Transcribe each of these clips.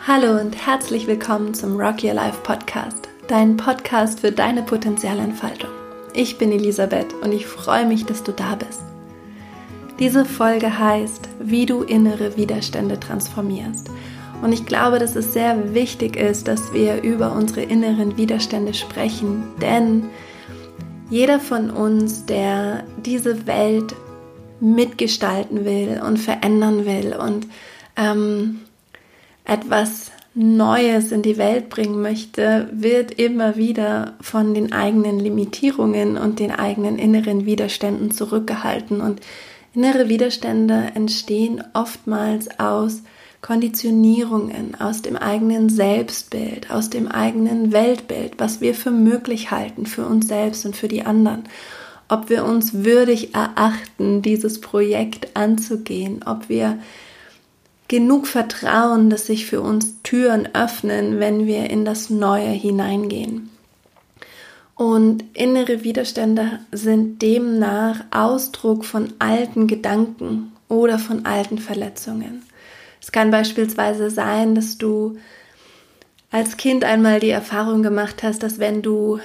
Hallo und herzlich willkommen zum Rock Your Life Podcast, dein Podcast für deine Potenzialentfaltung. Ich bin Elisabeth und ich freue mich, dass du da bist. Diese Folge heißt, wie du innere Widerstände transformierst. Und ich glaube, dass es sehr wichtig ist, dass wir über unsere inneren Widerstände sprechen, denn jeder von uns, der diese Welt mitgestalten will und verändern will und ähm, etwas Neues in die Welt bringen möchte, wird immer wieder von den eigenen Limitierungen und den eigenen inneren Widerständen zurückgehalten. Und innere Widerstände entstehen oftmals aus Konditionierungen, aus dem eigenen Selbstbild, aus dem eigenen Weltbild, was wir für möglich halten für uns selbst und für die anderen. Ob wir uns würdig erachten, dieses Projekt anzugehen, ob wir genug Vertrauen, dass sich für uns Türen öffnen, wenn wir in das Neue hineingehen. Und innere Widerstände sind demnach Ausdruck von alten Gedanken oder von alten Verletzungen. Es kann beispielsweise sein, dass du als Kind einmal die Erfahrung gemacht hast, dass wenn du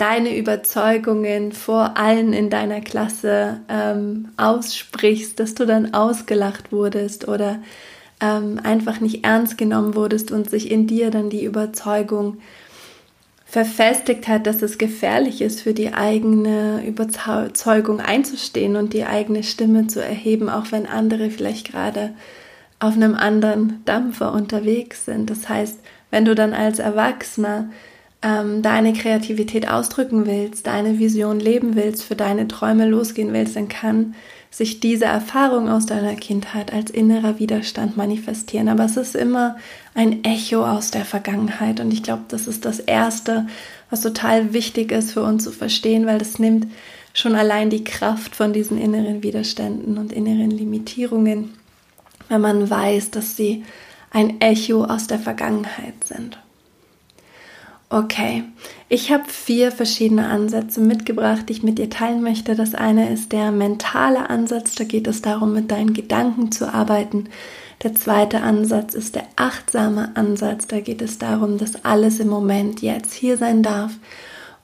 deine Überzeugungen vor allen in deiner Klasse ähm, aussprichst, dass du dann ausgelacht wurdest oder ähm, einfach nicht ernst genommen wurdest und sich in dir dann die Überzeugung verfestigt hat, dass es gefährlich ist, für die eigene Überzeugung einzustehen und die eigene Stimme zu erheben, auch wenn andere vielleicht gerade auf einem anderen Dampfer unterwegs sind. Das heißt, wenn du dann als Erwachsener ähm, deine Kreativität ausdrücken willst, deine Vision leben willst, für deine Träume losgehen willst, dann kann sich diese Erfahrung aus deiner Kindheit als innerer Widerstand manifestieren. Aber es ist immer ein Echo aus der Vergangenheit. Und ich glaube, das ist das Erste, was total wichtig ist für uns zu verstehen, weil das nimmt schon allein die Kraft von diesen inneren Widerständen und inneren Limitierungen, wenn man weiß, dass sie ein Echo aus der Vergangenheit sind. Okay, ich habe vier verschiedene Ansätze mitgebracht, die ich mit dir teilen möchte. Das eine ist der mentale Ansatz, da geht es darum, mit deinen Gedanken zu arbeiten. Der zweite Ansatz ist der achtsame Ansatz, da geht es darum, dass alles im Moment jetzt hier sein darf.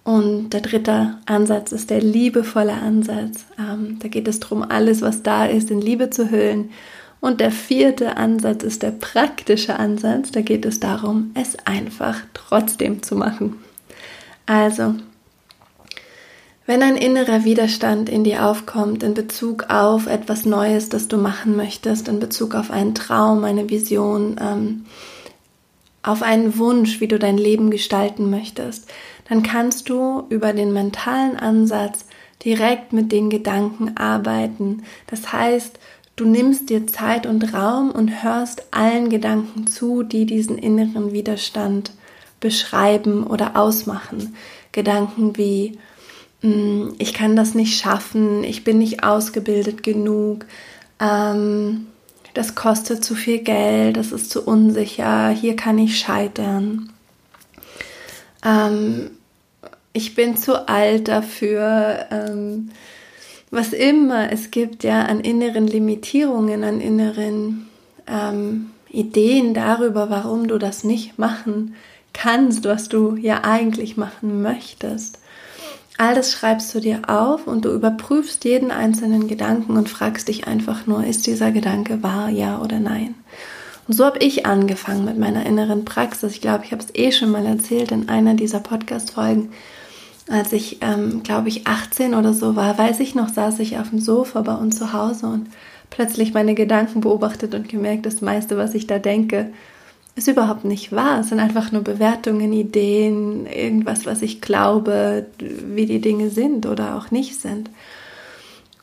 Und der dritte Ansatz ist der liebevolle Ansatz. Ähm, da geht es darum, alles, was da ist, in Liebe zu hüllen. Und der vierte Ansatz ist der praktische Ansatz. Da geht es darum, es einfach trotzdem zu machen. Also, wenn ein innerer Widerstand in dir aufkommt in Bezug auf etwas Neues, das du machen möchtest, in Bezug auf einen Traum, eine Vision, ähm, auf einen Wunsch, wie du dein Leben gestalten möchtest, dann kannst du über den mentalen Ansatz direkt mit den Gedanken arbeiten. Das heißt, Du nimmst dir Zeit und Raum und hörst allen Gedanken zu, die diesen inneren Widerstand beschreiben oder ausmachen. Gedanken wie, hm, ich kann das nicht schaffen, ich bin nicht ausgebildet genug, ähm, das kostet zu viel Geld, das ist zu unsicher, hier kann ich scheitern. Ähm, ich bin zu alt dafür. Ähm, was immer es gibt, ja, an inneren Limitierungen, an inneren ähm, Ideen darüber, warum du das nicht machen kannst, was du ja eigentlich machen möchtest. All das schreibst du dir auf und du überprüfst jeden einzelnen Gedanken und fragst dich einfach nur, ist dieser Gedanke wahr, ja oder nein? Und so habe ich angefangen mit meiner inneren Praxis. Ich glaube, ich habe es eh schon mal erzählt in einer dieser Podcast-Folgen als ich, ähm, glaube ich, 18 oder so war, weiß ich noch, saß ich auf dem Sofa bei uns zu Hause und plötzlich meine Gedanken beobachtet und gemerkt, das meiste, was ich da denke, ist überhaupt nicht wahr. Es sind einfach nur Bewertungen, Ideen, irgendwas, was ich glaube, wie die Dinge sind oder auch nicht sind.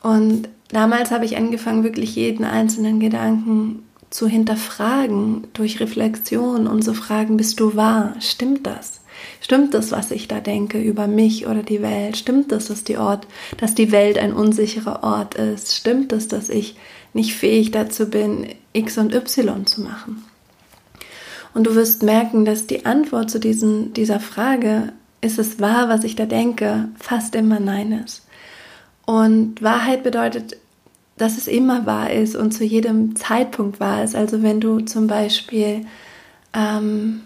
Und damals habe ich angefangen, wirklich jeden einzelnen Gedanken zu hinterfragen durch Reflexion und zu fragen, bist du wahr? Stimmt das? Stimmt das, was ich da denke über mich oder die Welt? Stimmt das, dass die Ort, dass die Welt ein unsicherer Ort ist? Stimmt es, dass ich nicht fähig dazu bin, X und Y zu machen? Und du wirst merken, dass die Antwort zu diesen, dieser Frage, ist es wahr, was ich da denke, fast immer Nein ist. Und Wahrheit bedeutet, dass es immer wahr ist und zu jedem Zeitpunkt wahr ist. Also wenn du zum Beispiel ähm,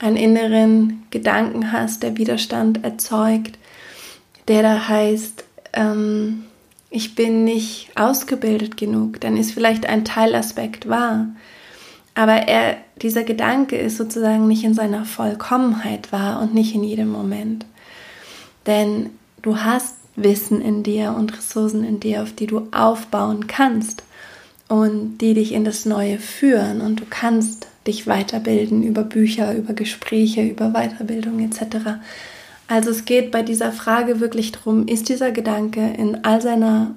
einen inneren Gedanken hast, der Widerstand erzeugt, der da heißt, ähm, ich bin nicht ausgebildet genug, dann ist vielleicht ein Teilaspekt wahr. Aber er, dieser Gedanke ist sozusagen nicht in seiner Vollkommenheit wahr und nicht in jedem Moment. Denn du hast Wissen in dir und Ressourcen in dir, auf die du aufbauen kannst und die dich in das Neue führen. Und du kannst dich weiterbilden über Bücher, über Gespräche, über Weiterbildung etc. Also es geht bei dieser Frage wirklich darum, ist dieser Gedanke in all seiner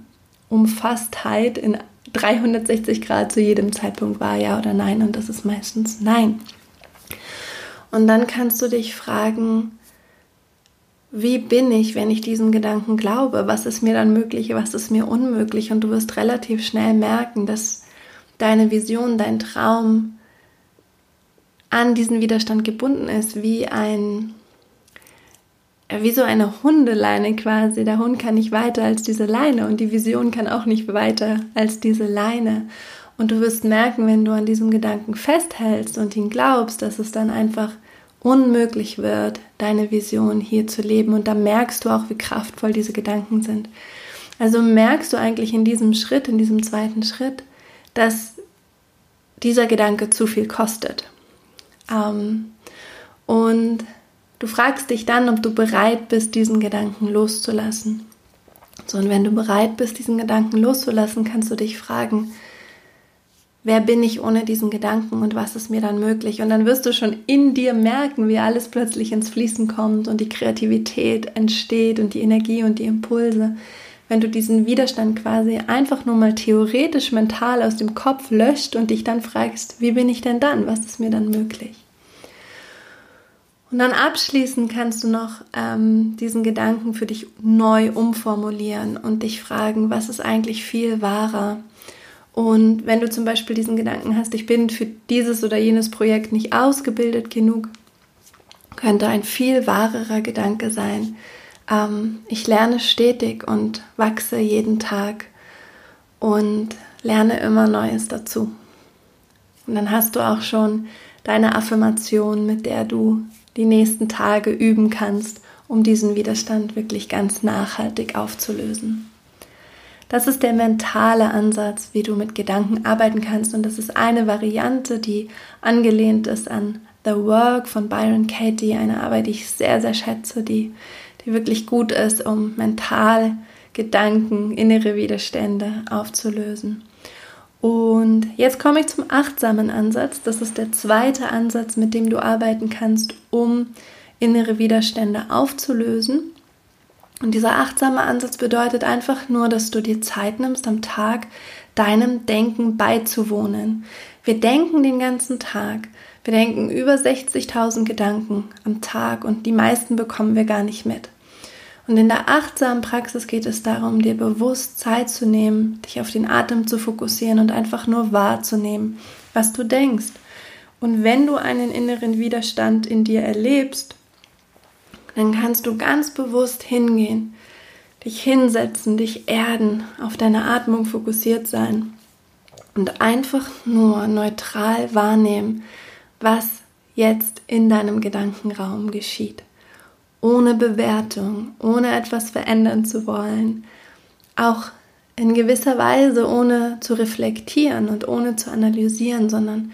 Umfasstheit, in 360 Grad zu jedem Zeitpunkt wahr, ja oder nein? Und das ist meistens nein. Und dann kannst du dich fragen, wie bin ich, wenn ich diesen Gedanken glaube? Was ist mir dann möglich, was ist mir unmöglich? Und du wirst relativ schnell merken, dass deine Vision, dein Traum an diesen Widerstand gebunden ist, wie ein wie so eine Hundeleine quasi. Der Hund kann nicht weiter als diese Leine und die Vision kann auch nicht weiter als diese Leine. Und du wirst merken, wenn du an diesem Gedanken festhältst und ihn glaubst, dass es dann einfach unmöglich wird, deine Vision hier zu leben. Und da merkst du auch, wie kraftvoll diese Gedanken sind. Also merkst du eigentlich in diesem Schritt, in diesem zweiten Schritt, dass dieser Gedanke zu viel kostet. Ähm, und Du fragst dich dann, ob du bereit bist, diesen Gedanken loszulassen. So, und wenn du bereit bist, diesen Gedanken loszulassen, kannst du dich fragen, wer bin ich ohne diesen Gedanken und was ist mir dann möglich? Und dann wirst du schon in dir merken, wie alles plötzlich ins Fließen kommt und die Kreativität entsteht und die Energie und die Impulse. Wenn du diesen Widerstand quasi einfach nur mal theoretisch mental aus dem Kopf löscht und dich dann fragst, wie bin ich denn dann? Was ist mir dann möglich? Und dann abschließend kannst du noch ähm, diesen Gedanken für dich neu umformulieren und dich fragen, was ist eigentlich viel wahrer? Und wenn du zum Beispiel diesen Gedanken hast, ich bin für dieses oder jenes Projekt nicht ausgebildet genug, könnte ein viel wahrerer Gedanke sein. Ähm, ich lerne stetig und wachse jeden Tag und lerne immer Neues dazu. Und dann hast du auch schon deine Affirmation, mit der du die nächsten Tage üben kannst, um diesen Widerstand wirklich ganz nachhaltig aufzulösen. Das ist der mentale Ansatz, wie du mit Gedanken arbeiten kannst und das ist eine Variante, die angelehnt ist an The Work von Byron Katie, eine Arbeit, die ich sehr, sehr schätze, die, die wirklich gut ist, um mental Gedanken, innere Widerstände aufzulösen. Und jetzt komme ich zum achtsamen Ansatz. Das ist der zweite Ansatz, mit dem du arbeiten kannst, um innere Widerstände aufzulösen. Und dieser achtsame Ansatz bedeutet einfach nur, dass du dir Zeit nimmst, am Tag deinem Denken beizuwohnen. Wir denken den ganzen Tag. Wir denken über 60.000 Gedanken am Tag und die meisten bekommen wir gar nicht mit. Und in der achtsamen Praxis geht es darum, dir bewusst Zeit zu nehmen, dich auf den Atem zu fokussieren und einfach nur wahrzunehmen, was du denkst. Und wenn du einen inneren Widerstand in dir erlebst, dann kannst du ganz bewusst hingehen, dich hinsetzen, dich erden, auf deine Atmung fokussiert sein und einfach nur neutral wahrnehmen, was jetzt in deinem Gedankenraum geschieht ohne Bewertung, ohne etwas verändern zu wollen, auch in gewisser Weise ohne zu reflektieren und ohne zu analysieren, sondern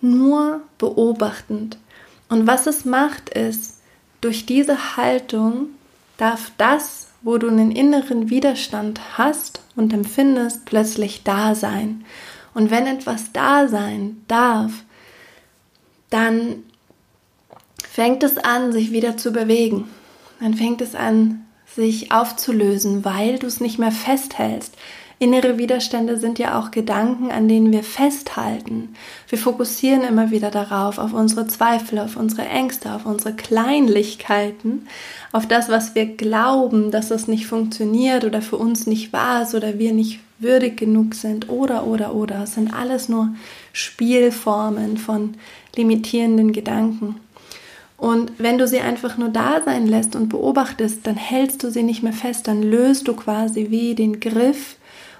nur beobachtend. Und was es macht, ist, durch diese Haltung darf das, wo du einen inneren Widerstand hast und empfindest, plötzlich da sein. Und wenn etwas da sein darf, dann fängt es an, sich wieder zu bewegen. Dann fängt es an, sich aufzulösen, weil du es nicht mehr festhältst. Innere Widerstände sind ja auch Gedanken, an denen wir festhalten. Wir fokussieren immer wieder darauf, auf unsere Zweifel, auf unsere Ängste, auf unsere Kleinlichkeiten, auf das, was wir glauben, dass es nicht funktioniert oder für uns nicht wahr ist oder wir nicht würdig genug sind oder, oder, oder. Es sind alles nur Spielformen von limitierenden Gedanken. Und wenn du sie einfach nur da sein lässt und beobachtest, dann hältst du sie nicht mehr fest, dann löst du quasi wie den Griff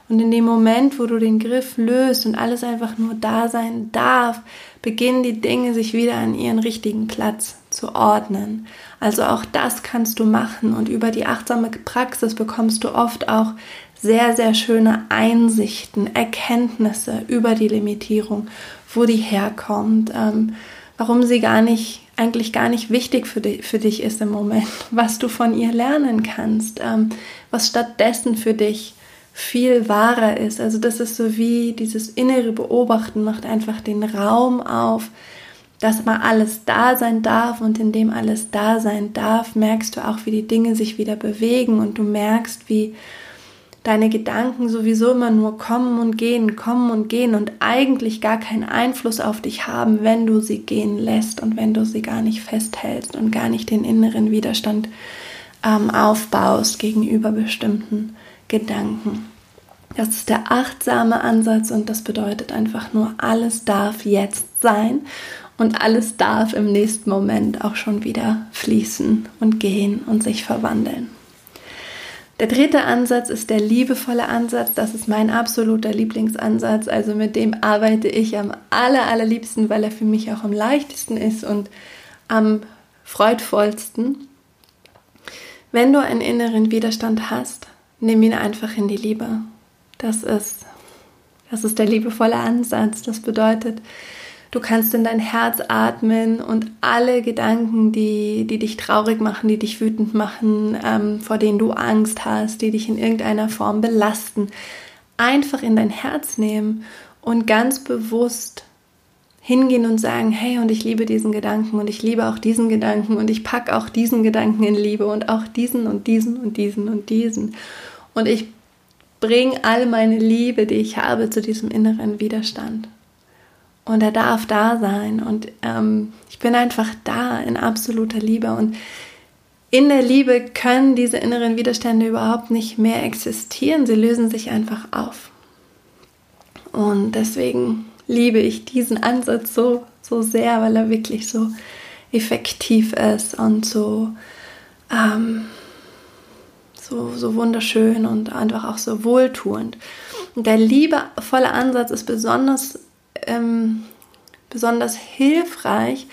Und in dem Moment, wo du den Griff löst und alles einfach nur da sein darf, beginnen die Dinge sich wieder an ihren richtigen Platz zu ordnen. Also auch das kannst du machen. Und über die achtsame Praxis bekommst du oft auch sehr, sehr schöne Einsichten, Erkenntnisse über die Limitierung, wo die herkommt, ähm, warum sie gar nicht, eigentlich gar nicht wichtig für, die, für dich ist im Moment, was du von ihr lernen kannst, ähm, was stattdessen für dich viel wahrer ist. Also das ist so wie dieses innere Beobachten macht einfach den Raum auf, dass mal alles da sein darf und in dem alles da sein darf, merkst du auch, wie die Dinge sich wieder bewegen und du merkst, wie deine Gedanken sowieso immer nur kommen und gehen, kommen und gehen und eigentlich gar keinen Einfluss auf dich haben, wenn du sie gehen lässt und wenn du sie gar nicht festhältst und gar nicht den inneren Widerstand ähm, aufbaust gegenüber bestimmten Gedanken. Das ist der achtsame Ansatz und das bedeutet einfach nur, alles darf jetzt sein und alles darf im nächsten Moment auch schon wieder fließen und gehen und sich verwandeln. Der dritte Ansatz ist der liebevolle Ansatz. Das ist mein absoluter Lieblingsansatz. Also mit dem arbeite ich am aller, allerliebsten, weil er für mich auch am leichtesten ist und am freudvollsten. Wenn du einen inneren Widerstand hast, nimm ihn einfach in die Liebe. Das ist, das ist der liebevolle Ansatz. Das bedeutet, du kannst in dein Herz atmen und alle Gedanken, die, die dich traurig machen, die dich wütend machen, ähm, vor denen du Angst hast, die dich in irgendeiner Form belasten, einfach in dein Herz nehmen und ganz bewusst hingehen und sagen, hey, und ich liebe diesen Gedanken und ich liebe auch diesen Gedanken und ich packe auch diesen Gedanken in Liebe und auch diesen und diesen und diesen und diesen. Und ich bringe all meine Liebe, die ich habe, zu diesem inneren Widerstand. Und er darf da sein. Und ähm, ich bin einfach da in absoluter Liebe. Und in der Liebe können diese inneren Widerstände überhaupt nicht mehr existieren. Sie lösen sich einfach auf. Und deswegen liebe ich diesen Ansatz so, so sehr, weil er wirklich so effektiv ist und so, ähm, so, so wunderschön und einfach auch so wohltuend. Und der liebevolle Ansatz ist besonders, ähm, besonders hilfreich,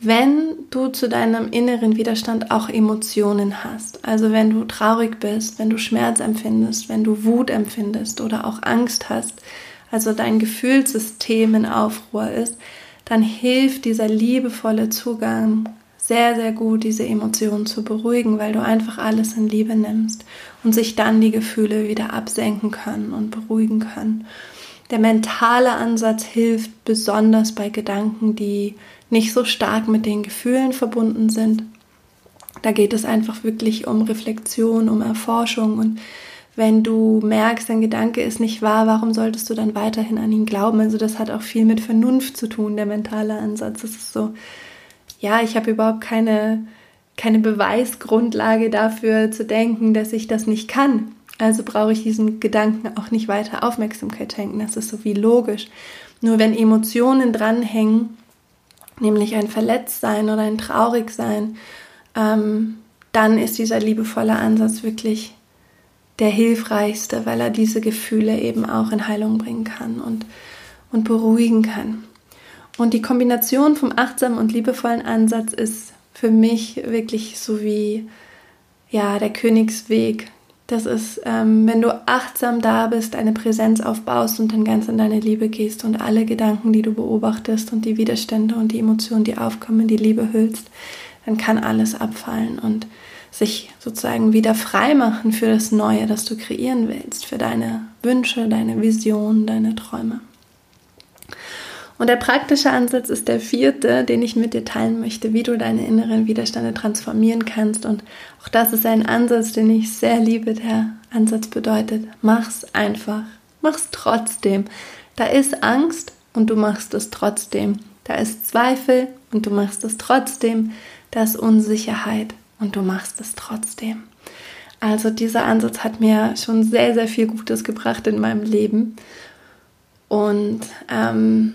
wenn du zu deinem inneren Widerstand auch Emotionen hast. Also wenn du traurig bist, wenn du Schmerz empfindest, wenn du Wut empfindest oder auch Angst hast, also dein Gefühlssystem in Aufruhr ist, dann hilft dieser liebevolle Zugang sehr, sehr gut, diese Emotionen zu beruhigen, weil du einfach alles in Liebe nimmst und sich dann die Gefühle wieder absenken können und beruhigen können. Der mentale Ansatz hilft besonders bei Gedanken, die nicht so stark mit den Gefühlen verbunden sind. Da geht es einfach wirklich um Reflexion, um Erforschung und wenn du merkst, dein Gedanke ist nicht wahr, warum solltest du dann weiterhin an ihn glauben? Also das hat auch viel mit Vernunft zu tun, der mentale Ansatz. Das ist so, ja, ich habe überhaupt keine, keine Beweisgrundlage dafür zu denken, dass ich das nicht kann. Also brauche ich diesen Gedanken auch nicht weiter Aufmerksamkeit schenken. Das ist so wie logisch. Nur wenn Emotionen dranhängen, nämlich ein Verletztsein oder ein Traurigsein, ähm, dann ist dieser liebevolle Ansatz wirklich der hilfreichste, weil er diese Gefühle eben auch in Heilung bringen kann und, und beruhigen kann. Und die Kombination vom achtsamen und liebevollen Ansatz ist für mich wirklich so wie ja, der Königsweg. Das ist, ähm, wenn du achtsam da bist, eine Präsenz aufbaust und dann ganz in deine Liebe gehst und alle Gedanken, die du beobachtest und die Widerstände und die Emotionen, die aufkommen, in die Liebe hüllst, dann kann alles abfallen und sich sozusagen wieder frei machen für das Neue, das du kreieren willst, für deine Wünsche, deine Visionen, deine Träume. Und der praktische Ansatz ist der vierte, den ich mit dir teilen möchte, wie du deine inneren Widerstände transformieren kannst. Und auch das ist ein Ansatz, den ich sehr liebe. Der Ansatz bedeutet, mach's einfach, mach's trotzdem. Da ist Angst und du machst es trotzdem. Da ist Zweifel und du machst es trotzdem. Da ist Unsicherheit und du machst es trotzdem. Also dieser Ansatz hat mir schon sehr, sehr viel Gutes gebracht in meinem Leben. Und ähm,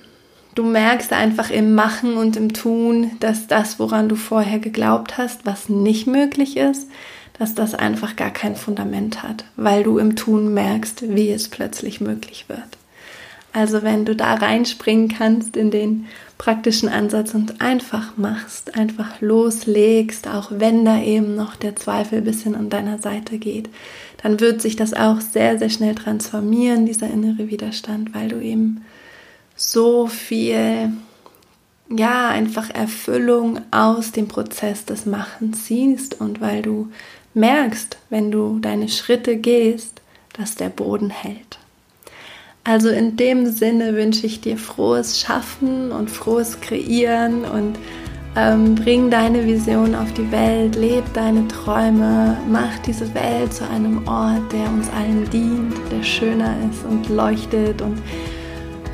du merkst einfach im Machen und im Tun, dass das, woran du vorher geglaubt hast, was nicht möglich ist, dass das einfach gar kein Fundament hat, weil du im Tun merkst, wie es plötzlich möglich wird. Also wenn du da reinspringen kannst in den praktischen Ansatz und einfach machst, einfach loslegst, auch wenn da eben noch der Zweifel ein bisschen an deiner Seite geht, dann wird sich das auch sehr, sehr schnell transformieren, dieser innere Widerstand, weil du eben so viel, ja, einfach Erfüllung aus dem Prozess des Machens siehst und weil du merkst, wenn du deine Schritte gehst, dass der Boden hält. Also in dem Sinne wünsche ich dir frohes Schaffen und frohes Kreieren und ähm, bring deine Vision auf die Welt, leb deine Träume, mach diese Welt zu einem Ort, der uns allen dient, der schöner ist und leuchtet und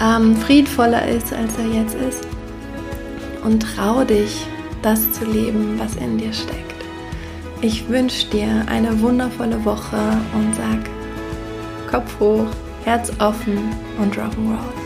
ähm, friedvoller ist, als er jetzt ist. Und trau dich, das zu leben, was in dir steckt. Ich wünsche dir eine wundervolle Woche und sag Kopf hoch Herz offen und Rock'n'Roll.